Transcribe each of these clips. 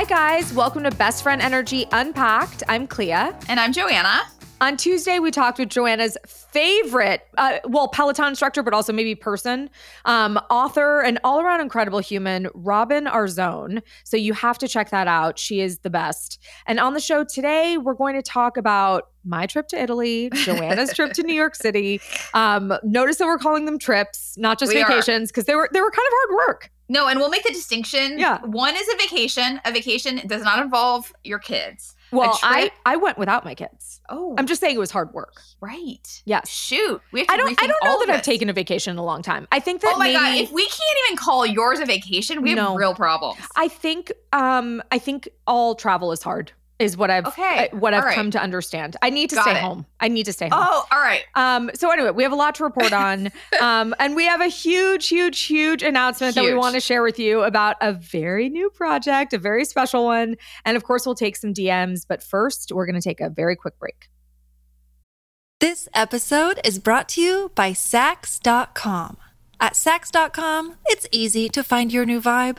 Hi, guys. Welcome to Best Friend Energy Unpacked. I'm Clea. And I'm Joanna. On Tuesday, we talked with Joanna's favorite, uh, well, Peloton instructor, but also maybe person, um, author, and all around incredible human, Robin Arzón. So you have to check that out. She is the best. And on the show today, we're going to talk about my trip to Italy, Joanna's trip to New York City. Um, notice that we're calling them trips, not just We vacations, because they were they were kind of hard work. No, and we'll make the distinction. Yeah. One is a vacation. A vacation does not involve your kids. Well, I I went without my kids. Oh, I'm just saying it was hard work. right. Yes. Shoot. We have to I don't I don't know that of I've taken a vacation in a long time. I think that Oh my maybe god! If we can't even call yours a vacation, we have No. real problems. I think um I think all travel is hard is what I've Okay, uh, what I've all right. come to understand. I need to Got stay it. home. I need to stay home. Oh, all right. Um so anyway, we have a lot to report on. um and we have a huge huge huge announcement that we want to share with you about a very new project, a very special one, and of course we'll take some DMs, but first we're going to take a very quick break. This episode is brought to you by Saks.com. At Saks.com, it's easy to find your new vibe.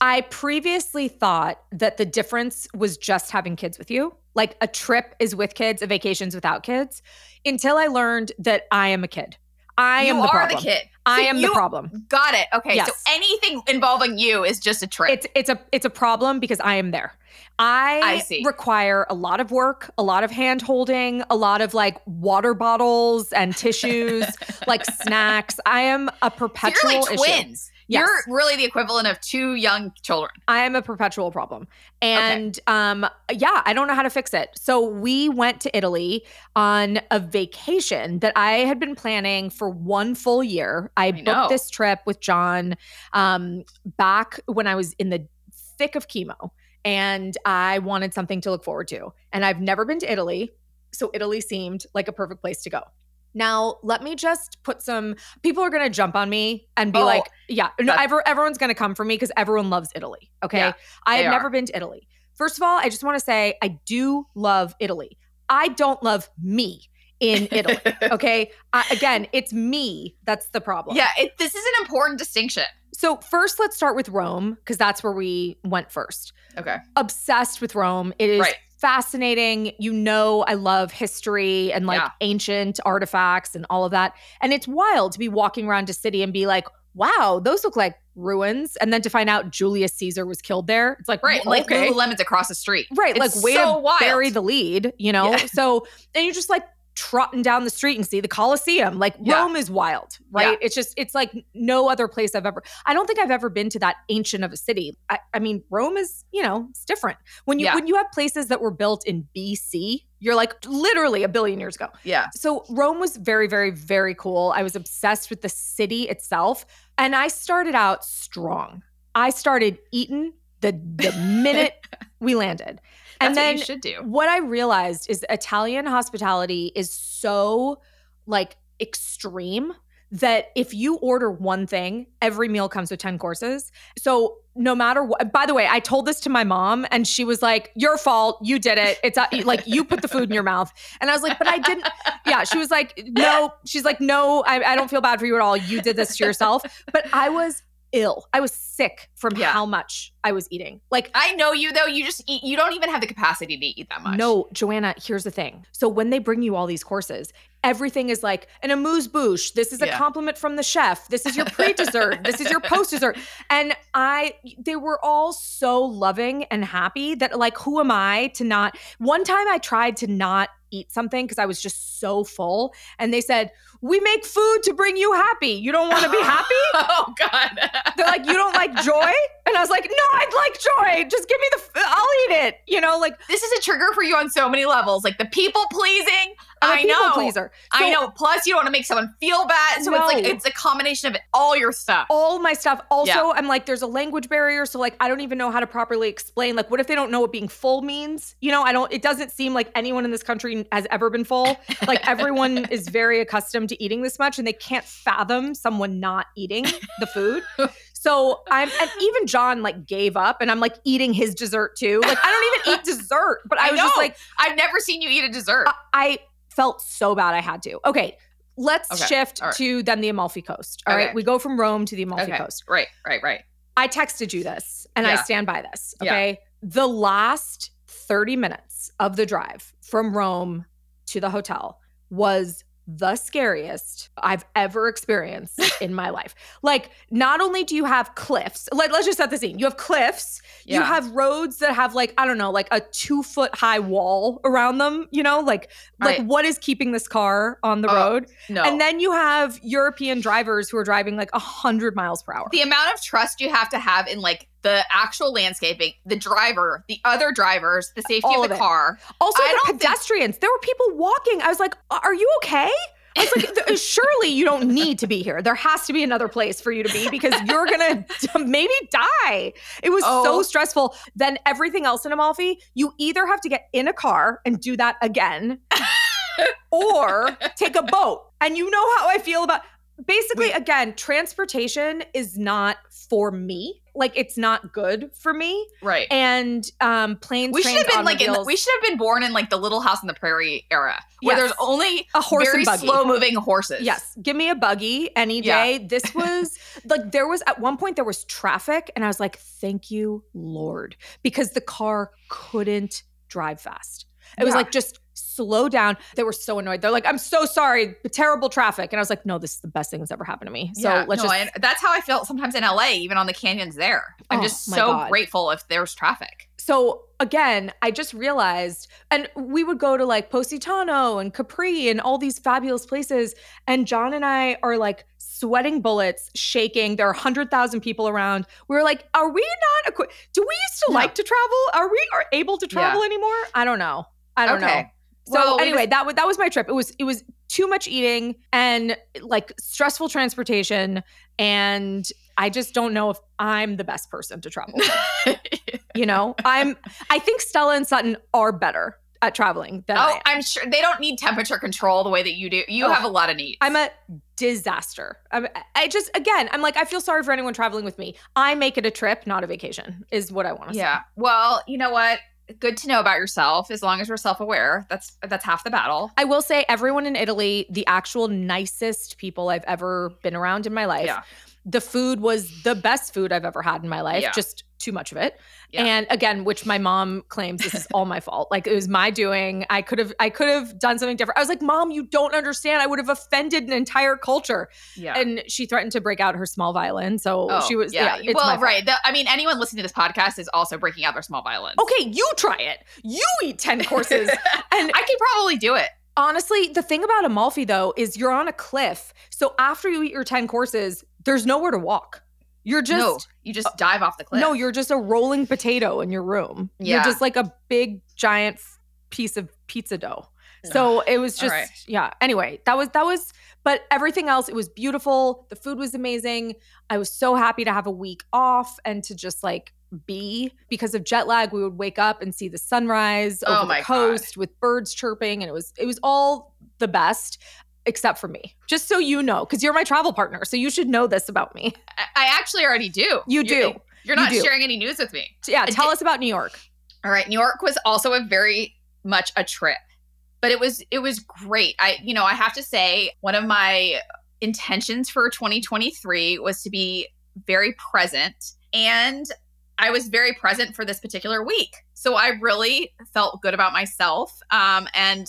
I previously thought that the difference was just having kids with you. Like a trip is with kids, a vacation's without kids, until I learned that I am a kid. I you am the are problem. the kid. I So am the problem. Got it. Okay. Yes. So anything involving you is just a trip. It's it's a it's a problem because I am there. I, I see. require a lot of work, a lot of hand holding, a lot of like water bottles and tissues, like snacks. I am a So perpetual you're like issue. Yes. You're really the equivalent of two young children. I am a perpetual problem. And um yeah, I don't know how to fix it. So we went to Italy on a vacation that I had been planning for one full year. I, booked know. this trip with John um back when I was in the thick of chemo and I wanted something to look forward to. And I've never been to Italy, so Italy seemed like a perfect place to go. Now, let me just put some people are going to jump on me and be Oh, like, yeah, no, ever, everyone's going to come for me because everyone loves Italy. Okay. Yeah, I have are. never been to Italy. First of all, I just want to say I do love Italy. I don't love me in Italy. Okay. I, again, it's me that's the problem. Yeah, it, this is an important distinction. So, first, let's start with Rome because that's where we went first. Okay. Obsessed with Rome. It is Right. fascinating. You know, I love history and like Yeah. ancient artifacts and all of that. And it's wild to be walking around a city and be like, wow, those look like ruins. And then to find out Julius Caesar was killed there. It's like, Right. well, Like okay. Lululemon's across the street. Right, It's like way so to wild. bury the lead, you know. Yeah. So and you're just like trotting down the street and see the Colosseum. Like Yeah. Rome is wild, right? It's just it's like no other place I've ever. I don't think I've ever been to that ancient of a city. I, I mean, Rome is you know it's different when you Yeah. when you have places that were built in BC. You're like literally a billion years ago. Yeah. So Rome was very, very, very cool. I was obsessed with the city itself. And I started out strong. I started eating the the minute we landed. And what then you should do. what I realized is Italian hospitality is so like extreme that if you order one thing, every meal comes with 10 courses. So no matter what, by the way, I told this to my mom and she was like, your fault. You did it. It's uh, like you put the food in your mouth. And I was like, but I didn't. Yeah. She was like, no. She's like, no, I, I don't feel bad for you at all. You did this to yourself. But I was ill. I was sick from Yeah. how much I was eating. Like, I know you though. You just eat. You don't even have the capacity to eat that much. no, Joanna, here's the thing. So when they bring you all these courses, everything is like an amuse bouche. This is a Yeah. compliment from the chef. This is your pre-dessert. this is your post-dessert. And I they were all so loving and happy that like who am I to not one time I tried to not eat something because I was just so full and they said, "We make food to bring you happy. You don't want to be happy?" oh God. They're like, "You don't like joy?" And I was like, no, I'd like joy. Just give me the, f- I'll eat it. You know, like This is a trigger for you on so many levels. Like the people pleasing. I know. pleaser. I know. Plus, you don't want to make someone feel bad. So it's like it's a combination of all your stuff. All my stuff. Also, Yeah. I'm like, there's a language barrier. So, like, I don't even know how to properly explain. Like, what if they don't know what being full means? You know, I don't, it doesn't seem like anyone in this country has ever been full. Like, everyone is very accustomed to eating this much and they can't fathom someone not eating the food. So I'm, and even John like gave up and I'm like eating his dessert too. Like, I don't even eat dessert, but I, I was just like, I've never seen you eat a dessert. I, I felt so bad I had to. Okay, let's Okay, shift right. to then the Amalfi Coast. All right, Okay. we go from Rome to the Amalfi okay. Coast. Right, right, right. I texted you this and I stand by this. Yeah. Okay. The last 30 minutes of the drive from Rome to the hotel was the scariest I've ever experienced in my life. Like, not only do you have cliffs, like, let's just set the scene. You have cliffs, you have roads that have, like, I don't know, like a two foot high wall around them, you know, like, like Right. what is keeping this car on the Oh, road? No. And then you have European drivers who are driving like 100 miles per hour. the amount of trust you have to have in like the actual landscaping, the driver, the other drivers, the safety All of of the it. car. Also, I the don't think- pedestrians. There were people walking. I was like, "Are you okay?" I was like, "Surely you don't need to be here. There has to be another place for you to be because you're gonna maybe die." It was Oh. so stressful. Then everything else in Amalfi, you either have to get in a car and do that again, or take a boat. And you know how I feel about. Basically, again, transportation is not for me. Like, it's not good for me. Right. And um, planes. we should have been like in the, we should have been born in like the Little House on the Prairie era, where Yes. there's only a horse very and buggy. slow moving horses. Yes, give me a buggy any Yeah. day. This was like there was at one point there was traffic, and I was like, "Thank you, Lord," because the car couldn't drive fast. It was like just slow down. They were so annoyed. They're like, "I'm so sorry, terrible traffic," and I was like, "No, this is the best thing that's ever happened to me." So Yeah, let's no, just. that's how I felt sometimes in LA, even on the canyons there. I'm Oh, just so God. grateful if there's traffic. so again, I just realized, and we would go to like Positano and Capri and all these fabulous places. And John and I are like sweating bullets, shaking. There are 100,000 people around. We were like, are we not equipped? Do we used to No. like to travel? Are we are able to travel anymore? I don't know. I don't know. Okay. So Well, we anyway, that was that was my trip. It was it was too much eating and like stressful transportation and I just don't know if I'm the best person to travel. with. you know, I'm I think Stella and Sutton are better at traveling than oh, I oh, am. I'm sure they don't need temperature control the way that you do. You Ugh. have a lot of needs. I'm a disaster. I'm, I just again, I'm like I feel sorry for anyone traveling with me. I make it a trip, not a vacation, is what I want to say. yeah. Well, you know what? Good to know about yourself. As long as we're self aware, that's that's half the battle. I will say everyone in Italy, the actual nicest people I've ever been around in my life. Yeah. The food was the best food I've ever had in my life, Yeah. just too much of it. Yeah. And again, which my mom claims this is all my fault. Like it was my doing. I could have I could have done something different. I was like, "Mom, you don't understand. I would have offended an entire culture." Yeah. And she threatened to break out her small violin. So Oh, she was yeah, my well, right. The- I mean, anyone listening to this podcast is also breaking out their small violin. Okay, you try it. You eat 10 courses. and I could probably do it. Honestly, the thing about Amalfi though is you're on a cliff. So after you eat your 10 courses, there's nowhere to walk. You're just no, you just dive off the cliff. No, you're just a rolling potato in your room. Yeah. You're just like a big giant piece of pizza dough. So it was just right. yeah. Anyway, that was that was but everything else it was beautiful. The food was amazing. I was so happy to have a week off and to just like be because of jet lag we would wake up and see the sunrise Oh over my the God. coast with birds chirping and it was it was all the best except for me. Just so you know cuz you're my travel partner. So you should know this about me. I, actually already do. You You're- do. You're You not do. sharing any news with me. Yeah, tell did- us about New York. All right, New York was also a very much a trip. But it was it was great. I you know, I have to say one of my intentions for 2023 was to be very present and I was very present for this particular week. So I really felt good about myself um and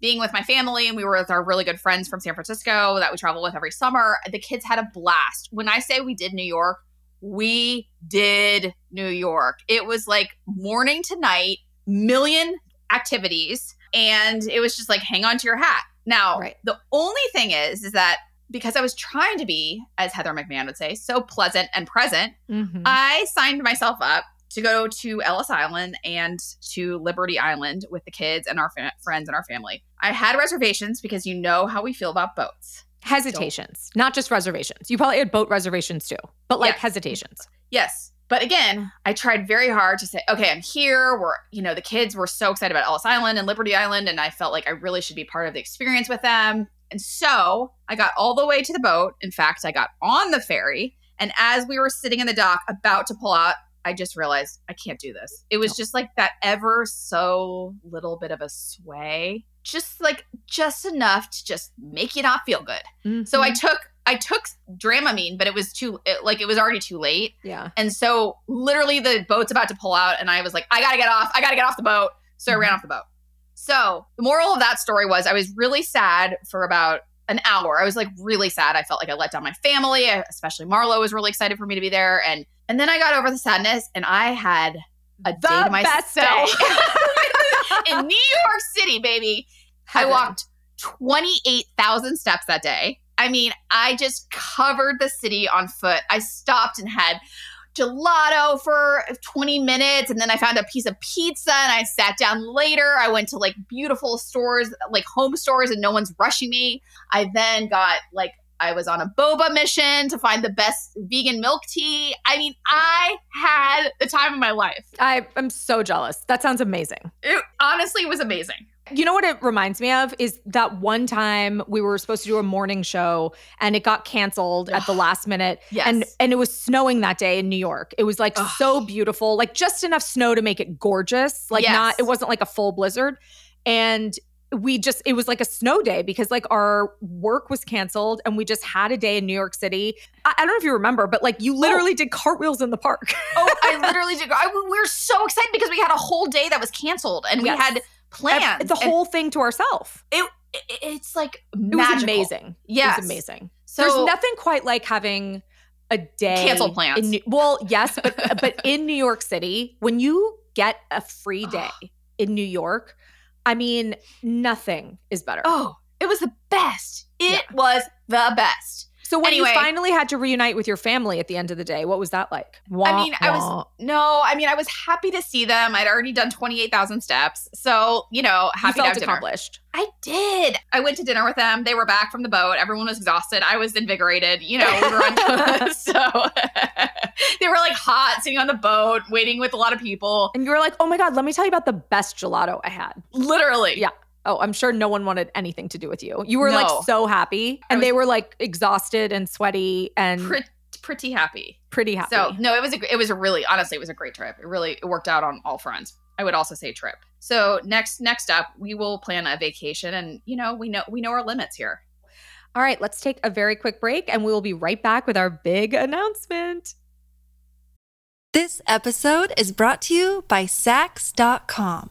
being with my family and we were with our really good friends from San Francisco that we travel with every summer. The kids had a blast. When I say we did New York, we did New York. It was like morning to night, million activities, and it was just like hang on to your hat. Now, Right. the only thing is, is that because I was trying to be, as Heather McMahan would say, so pleasant and present, Mhm. I signed myself up to go to Ellis Island and to Liberty Island with the kids and our fa- friends and our family. I had reservations because you know how we feel about boats. hesitations, not just reservations. You probably had boat reservations too, but like Yeah. hesitations. Yes. But again, I tried very hard to say, okay, I'm here. We're, you know, the kids were so excited about Ellis Island and Liberty Island, and I felt like I really should be part of the experience with them. And so I got all the way to the boat. In fact, I got on the ferry. And as we were sitting in the dock about to pull out, I just realized I can't do this. It was just like that ever so little bit of a sway, just like just enough to just make you not feel good. So I Mhm. took I took Dramamine, but it was too it, like it was already too late. yeah. And so literally the boat's about to pull out and I was like, I gotta get off. I gotta get off the boat. So I ran off the boat. So the moral of that story was I was really sad for about an hour. I was like really sad. I felt like I let down my family, especially Marlo was really excited for me to be there. And and then I got over the sadness and I had a The day to best myself day. in New York City, baby. I Heaven. walked 28,000 steps that day. I mean, I just covered the city on foot. I stopped and had gelato for 20 minutes and then I found a piece of pizza and I sat down later. I went to like beautiful stores, like home stores and no one's rushing me. I then got like I was on a boba mission to find the best vegan milk tea. I mean, I had the time of my life. I am so jealous. That sounds amazing. It honestly was amazing. You know what it reminds me of is that one time we were supposed to do a morning show and it got canceled at the last minute Yes. and and it was snowing that day in New York. It was like Ugh. so beautiful, like just enough snow to make it gorgeous, like Yes. not it wasn't like a full blizzard. And we just it was like a snow day because like our work was canceled and we just had a day in New York City. I, I don't know if you remember, but like you literally oh. did cartwheels in the park. Oh, I literally did. I, we were so excited because we had a whole day that was canceled and Yes. we had plans. the and whole thing to ourselves. it, it- it's like It magical. was amazing. It Yes. was amazing. So There's nothing quite like having a day cancel plans. In well, yes, but but in New York City, when you get a free day in New York, I mean, nothing is better. Oh, it was the best. It Yeah. was the best. So when anyway. you finally had to reunite with your family at the end of the day, what was that like? I Wah, mean, I was no, I mean, I was happy to see them. I'd already done twenty eight thousand steps, so you know, you happy to felt have dinner. accomplished. I did. I went to dinner with them. They were back from the boat. Everyone was exhausted. I was invigorated. You know, we were on so they were like hot, sitting on the boat, waiting with a lot of people. And you were like, "Oh my god, let me tell you about the best gelato I had." Literally, Yeah. Oh, I'm sure no one wanted anything to do with you. You were like so happy, and was- they were like exhausted and sweaty and Pretty, pretty happy. pretty happy. So no, it was a it was a really honestly it was a great trip. It really it worked out on all fronts. I would also say trip. So next next up, we will plan a vacation, and you know we know we know our limits here. All right, let's take a very quick break and we will be right back with our big announcement. This episode is brought to you by Saks.com.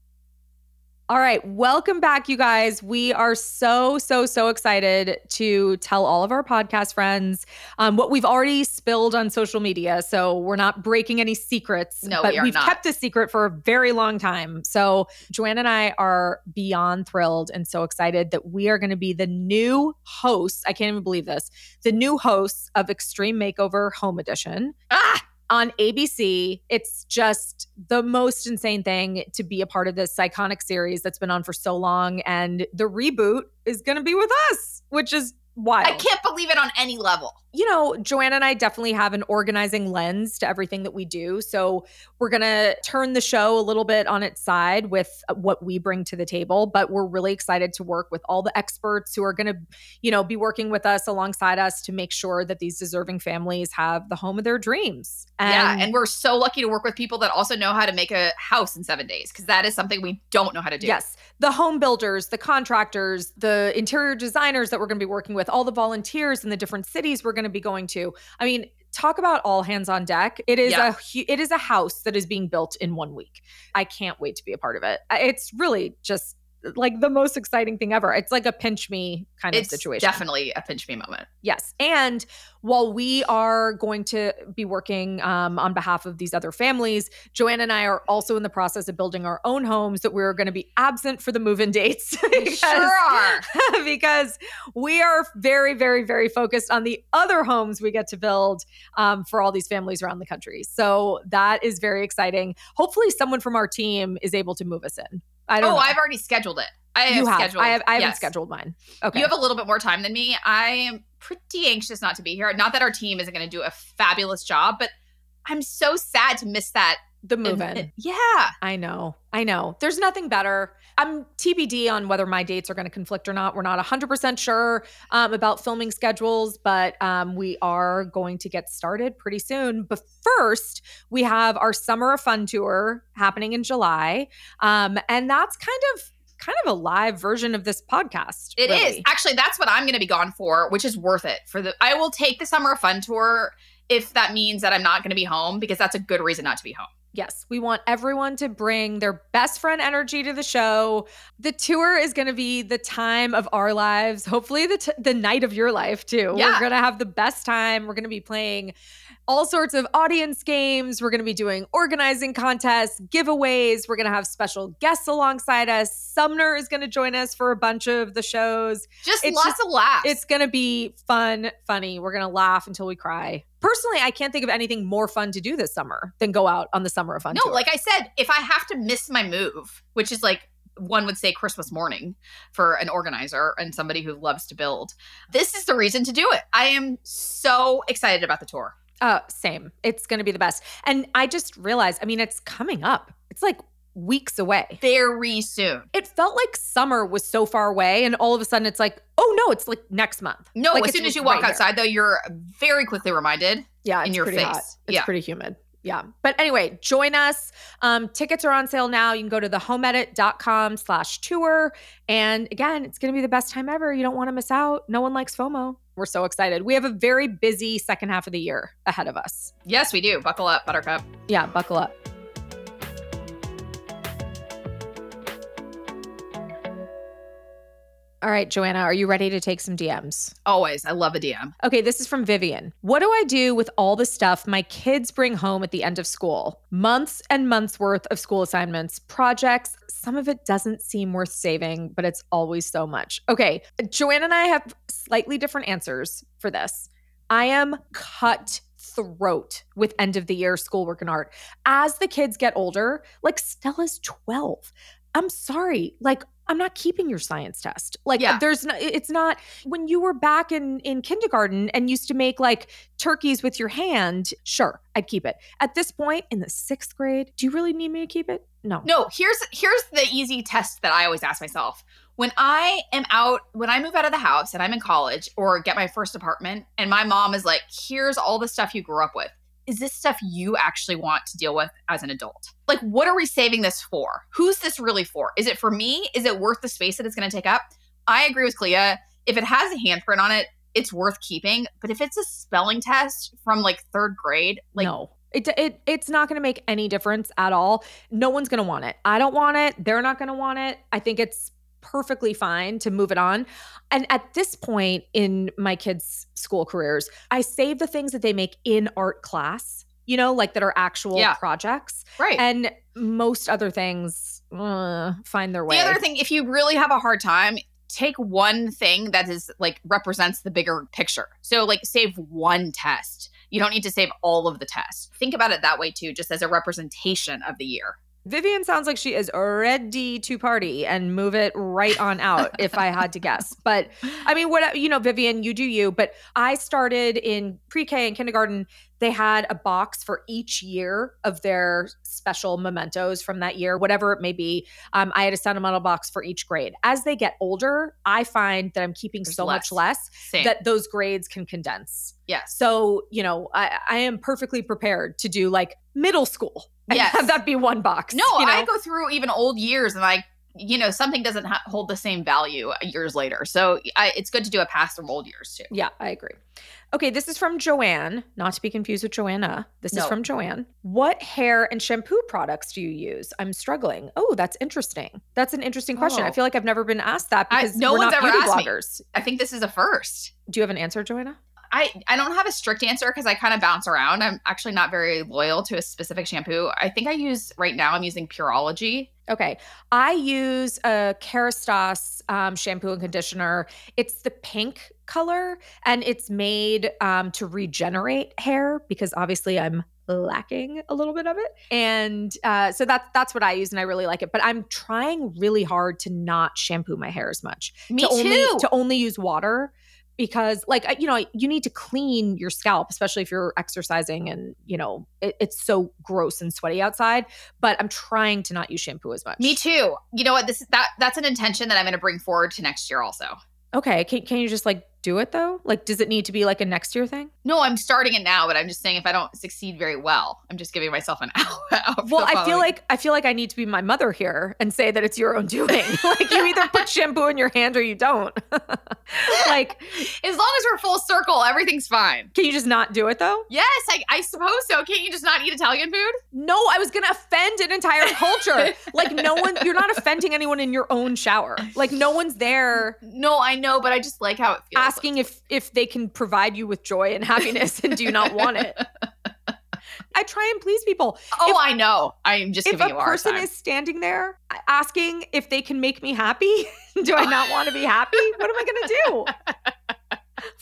All right, welcome back, you guys. We are so, so, so excited to tell all of our podcast friends um, what we've already spilled on social media. So we're not breaking any secrets, No, but we are we've not. kept a secret for a very long time. So Joanne and I are beyond thrilled and so excited that we are going to be the new hosts. I can't even believe this the new hosts of Extreme Makeover Home Edition Ah, on ABC. It's just the most insane thing to be a part of this iconic series that's been on for so long. And the reboot is going to be with us, which is wild. I can't believe it on any level. You know, Joanna and I definitely have an organizing lens to everything that we do. So we're going to turn the show a little bit on its side with uh, what we bring to the table, but we're really excited to work with all the experts who are going to, you know, be working with us alongside us to make sure that these deserving families have the home of their dreams. And yeah, and we're so lucky to work with people that also know how to make a house in 7 days because that is something we don't know how to do. Yes. The home builders, the contractors, the interior designers that we're going to be working with, all the volunteers in the different cities we're going to be going to. I mean, talk about all hands on deck. It is yeah. a it is a house that is being built in one week. I can't wait to be a part of it. It's really just like the most exciting thing ever. It's like a pinch me kind it's of situation. Definitely a pinch me moment. Yes. And while we are going to be working um, on behalf of these other families, Joanna and I are also in the process of building our own homes that we're going to be absent for the move in dates. because, sure are. because we are very, very, very focused on the other homes we get to build um, for all these families around the country. So that is very exciting. Hopefully, someone from our team is able to move us in. I don't. Oh, know. I've already scheduled it. I have, have. scheduled. I have. I haven't scheduled mine. Okay. You have a little bit more time than me. I am pretty anxious not to be here. Not that our team isn't going to do a fabulous job, but I'm so sad to miss that the move in. Yeah. I know. I know. There's nothing better. I'm TBD on whether my dates are going to conflict or not. We're not 100% sure um, about filming schedules, but um, we are going to get started pretty soon. But first, we have our Summer of Fun tour happening in July. Um, and that's kind of kind of a live version of this podcast. It really. is Actually, that's what I'm going to be gone for, which is worth it. For the I will take the Summer of Fun tour if that means that I'm not going to be home because that's a good reason not to be home. Yes, we want everyone to bring their best friend energy to the show. The tour is going to be the time of our lives, hopefully the t- the night of your life too. Yeah. We're going to have the best time. We're going to be playing all sorts of audience games. We're going to be doing organizing contests, giveaways. We're going to have special guests alongside us. Sumner is going to join us for a bunch of the shows. Just it's lots just, of laughs. It's going to be fun, funny. We're going to laugh until we cry personally, I can't think of anything more fun to do this summer than go out on the summer of fun. No, tour. like I said, if I have to miss my move, which is like one would say Christmas morning for an organizer and somebody who loves to build, this is the reason to do it. I am so excited about the tour. Uh, same. It's going to be the best. And I just realized, I mean, it's coming up. It's like weeks away. Very soon. It felt like summer was so far away, and all of a sudden it's like, oh no, it's like next month. No, like as soon as you walk right outside, here. though, you're very quickly reminded. Yeah, in your face. Hot. It's yeah. pretty humid. Yeah. But anyway, join us. Um, tickets are on sale now. You can go to thehomeedit.com slash tour. And again, it's going to be the best time ever. You don't want to miss out. No one likes FOMO. We're so excited. We have a very busy second half of the year ahead of us. Yes, we do. Buckle up, Buttercup. Yeah, buckle up. All right, Joanna, are you ready to take some DMs? Always. I love a DM. Okay, this is from Vivian. What do I do with all the stuff my kids bring home at the end of school? Months and months worth of school assignments, projects. Some of it doesn't seem worth saving, but it's always so much. Okay, Joanna and I have slightly different answers for this. I am cut throat with end of the year schoolwork and art. As the kids get older, like Stella's 12. I'm sorry. Like I'm not keeping your science test. Like yeah. there's no, it's not when you were back in in kindergarten and used to make like turkeys with your hand, sure, I'd keep it. At this point in the 6th grade, do you really need me to keep it? No. No, here's here's the easy test that I always ask myself. When I am out, when I move out of the house and I'm in college or get my first apartment and my mom is like, "Here's all the stuff you grew up with." Is this stuff you actually want to deal with as an adult? Like, what are we saving this for? Who's this really for? Is it for me? Is it worth the space that it's going to take up? I agree with Clea. If it has a handprint on it, it's worth keeping. But if it's a spelling test from like third grade, like, no. It, it it's not going to make any difference at all. No one's going to want it. I don't want it. They're not going to want it. I think it's perfectly fine to move it on. And at this point in my kids' school careers, I save the things that they make in art class, you know, like that are actual yeah. projects. Right. And most other things uh, find their way. The other thing, if you really have a hard time, take one thing that is like represents the bigger picture. So, like, save one test. You don't need to save all of the tests. Think about it that way too, just as a representation of the year. Vivian sounds like she is ready to party and move it right on out, if I had to guess. But I mean, what, you know, Vivian, you do you. But I started in pre K and kindergarten. They had a box for each year of their special mementos from that year, whatever it may be. Um, I had a sentimental box for each grade. As they get older, I find that I'm keeping There's so much less. less Same. that those grades can condense. yes. So, you know, I, I am perfectly prepared to do like middle school. Yes. Have that be one box. No, you know? I go through even old years and like, you know, something doesn't ha- hold the same value years later. So I, it's good to do a pass through old years too. Yeah, I agree. Okay, this is from Joanne, not to be confused with Joanna. This is from Joanne. What hair and shampoo products do you use? I'm struggling. Oh, that's interesting. That's an interesting question. I Oh. feel like I've never been asked that I- because no we're one's not ever beauty asked me. I think this is a first. Do you have an answer, Joanna? I, I don't have a strict answer because I kind of bounce around. I'm actually not very loyal to a specific shampoo. I think I use right now, I'm using Pureology. Okay. I use a Kérastase um, shampoo and conditioner. It's the pink color and it's made um, to regenerate hair because obviously I'm lacking a little bit of it. And uh, so that's that's what I use and I really like it. But I'm trying really hard to not shampoo my hair as much. Me to too. Only, to only use water because like you know you need to clean your scalp especially if you're exercising and you know it, it's so gross and sweaty outside but i'm trying to not use shampoo as much Me too. You know what? This is that that's an intention that I'm going to bring forward to next year also. Okay, can, can you just like do it though? Like, does it need to be like a next year thing? No, I'm starting it now, but I'm just saying if I don't succeed very well, I'm just giving myself an hour. out Well, I feel like I feel like I need to be my mother here and say that it's your own doing. like, you either put shampoo in your hand or you don't. like, as long as we're full circle, everything's fine. can you just not do it though? Yes, I, I suppose so. Can't you just not eat Italian food? No, I was gonna offend an entire culture. like, no one, you're not offending anyone in your own shower. Like, no one's there No, I know, but I just like how it feels. Asking if if they can provide you with joy and happiness and do you not want it. I try and please people. Oh, if- I know. I'm just if giving a you a person time. is standing there asking if they can make me happy, do I not want to be happy? What am I going to do?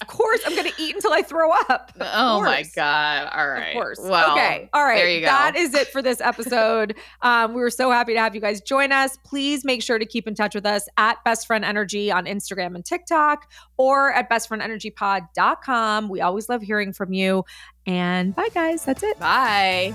Of course, I'm going to eat until I throw up. Of oh my god! All right. Of course. Well, okay. All right. there you go. That is it for this episode. um, we were so happy to have you guys join us. Please make sure to keep in touch with us at Best Friend Energy on Instagram and TikTok or at bestfriendenergypod.com. We always love hearing from you. And bye, guys. That's it. Bye.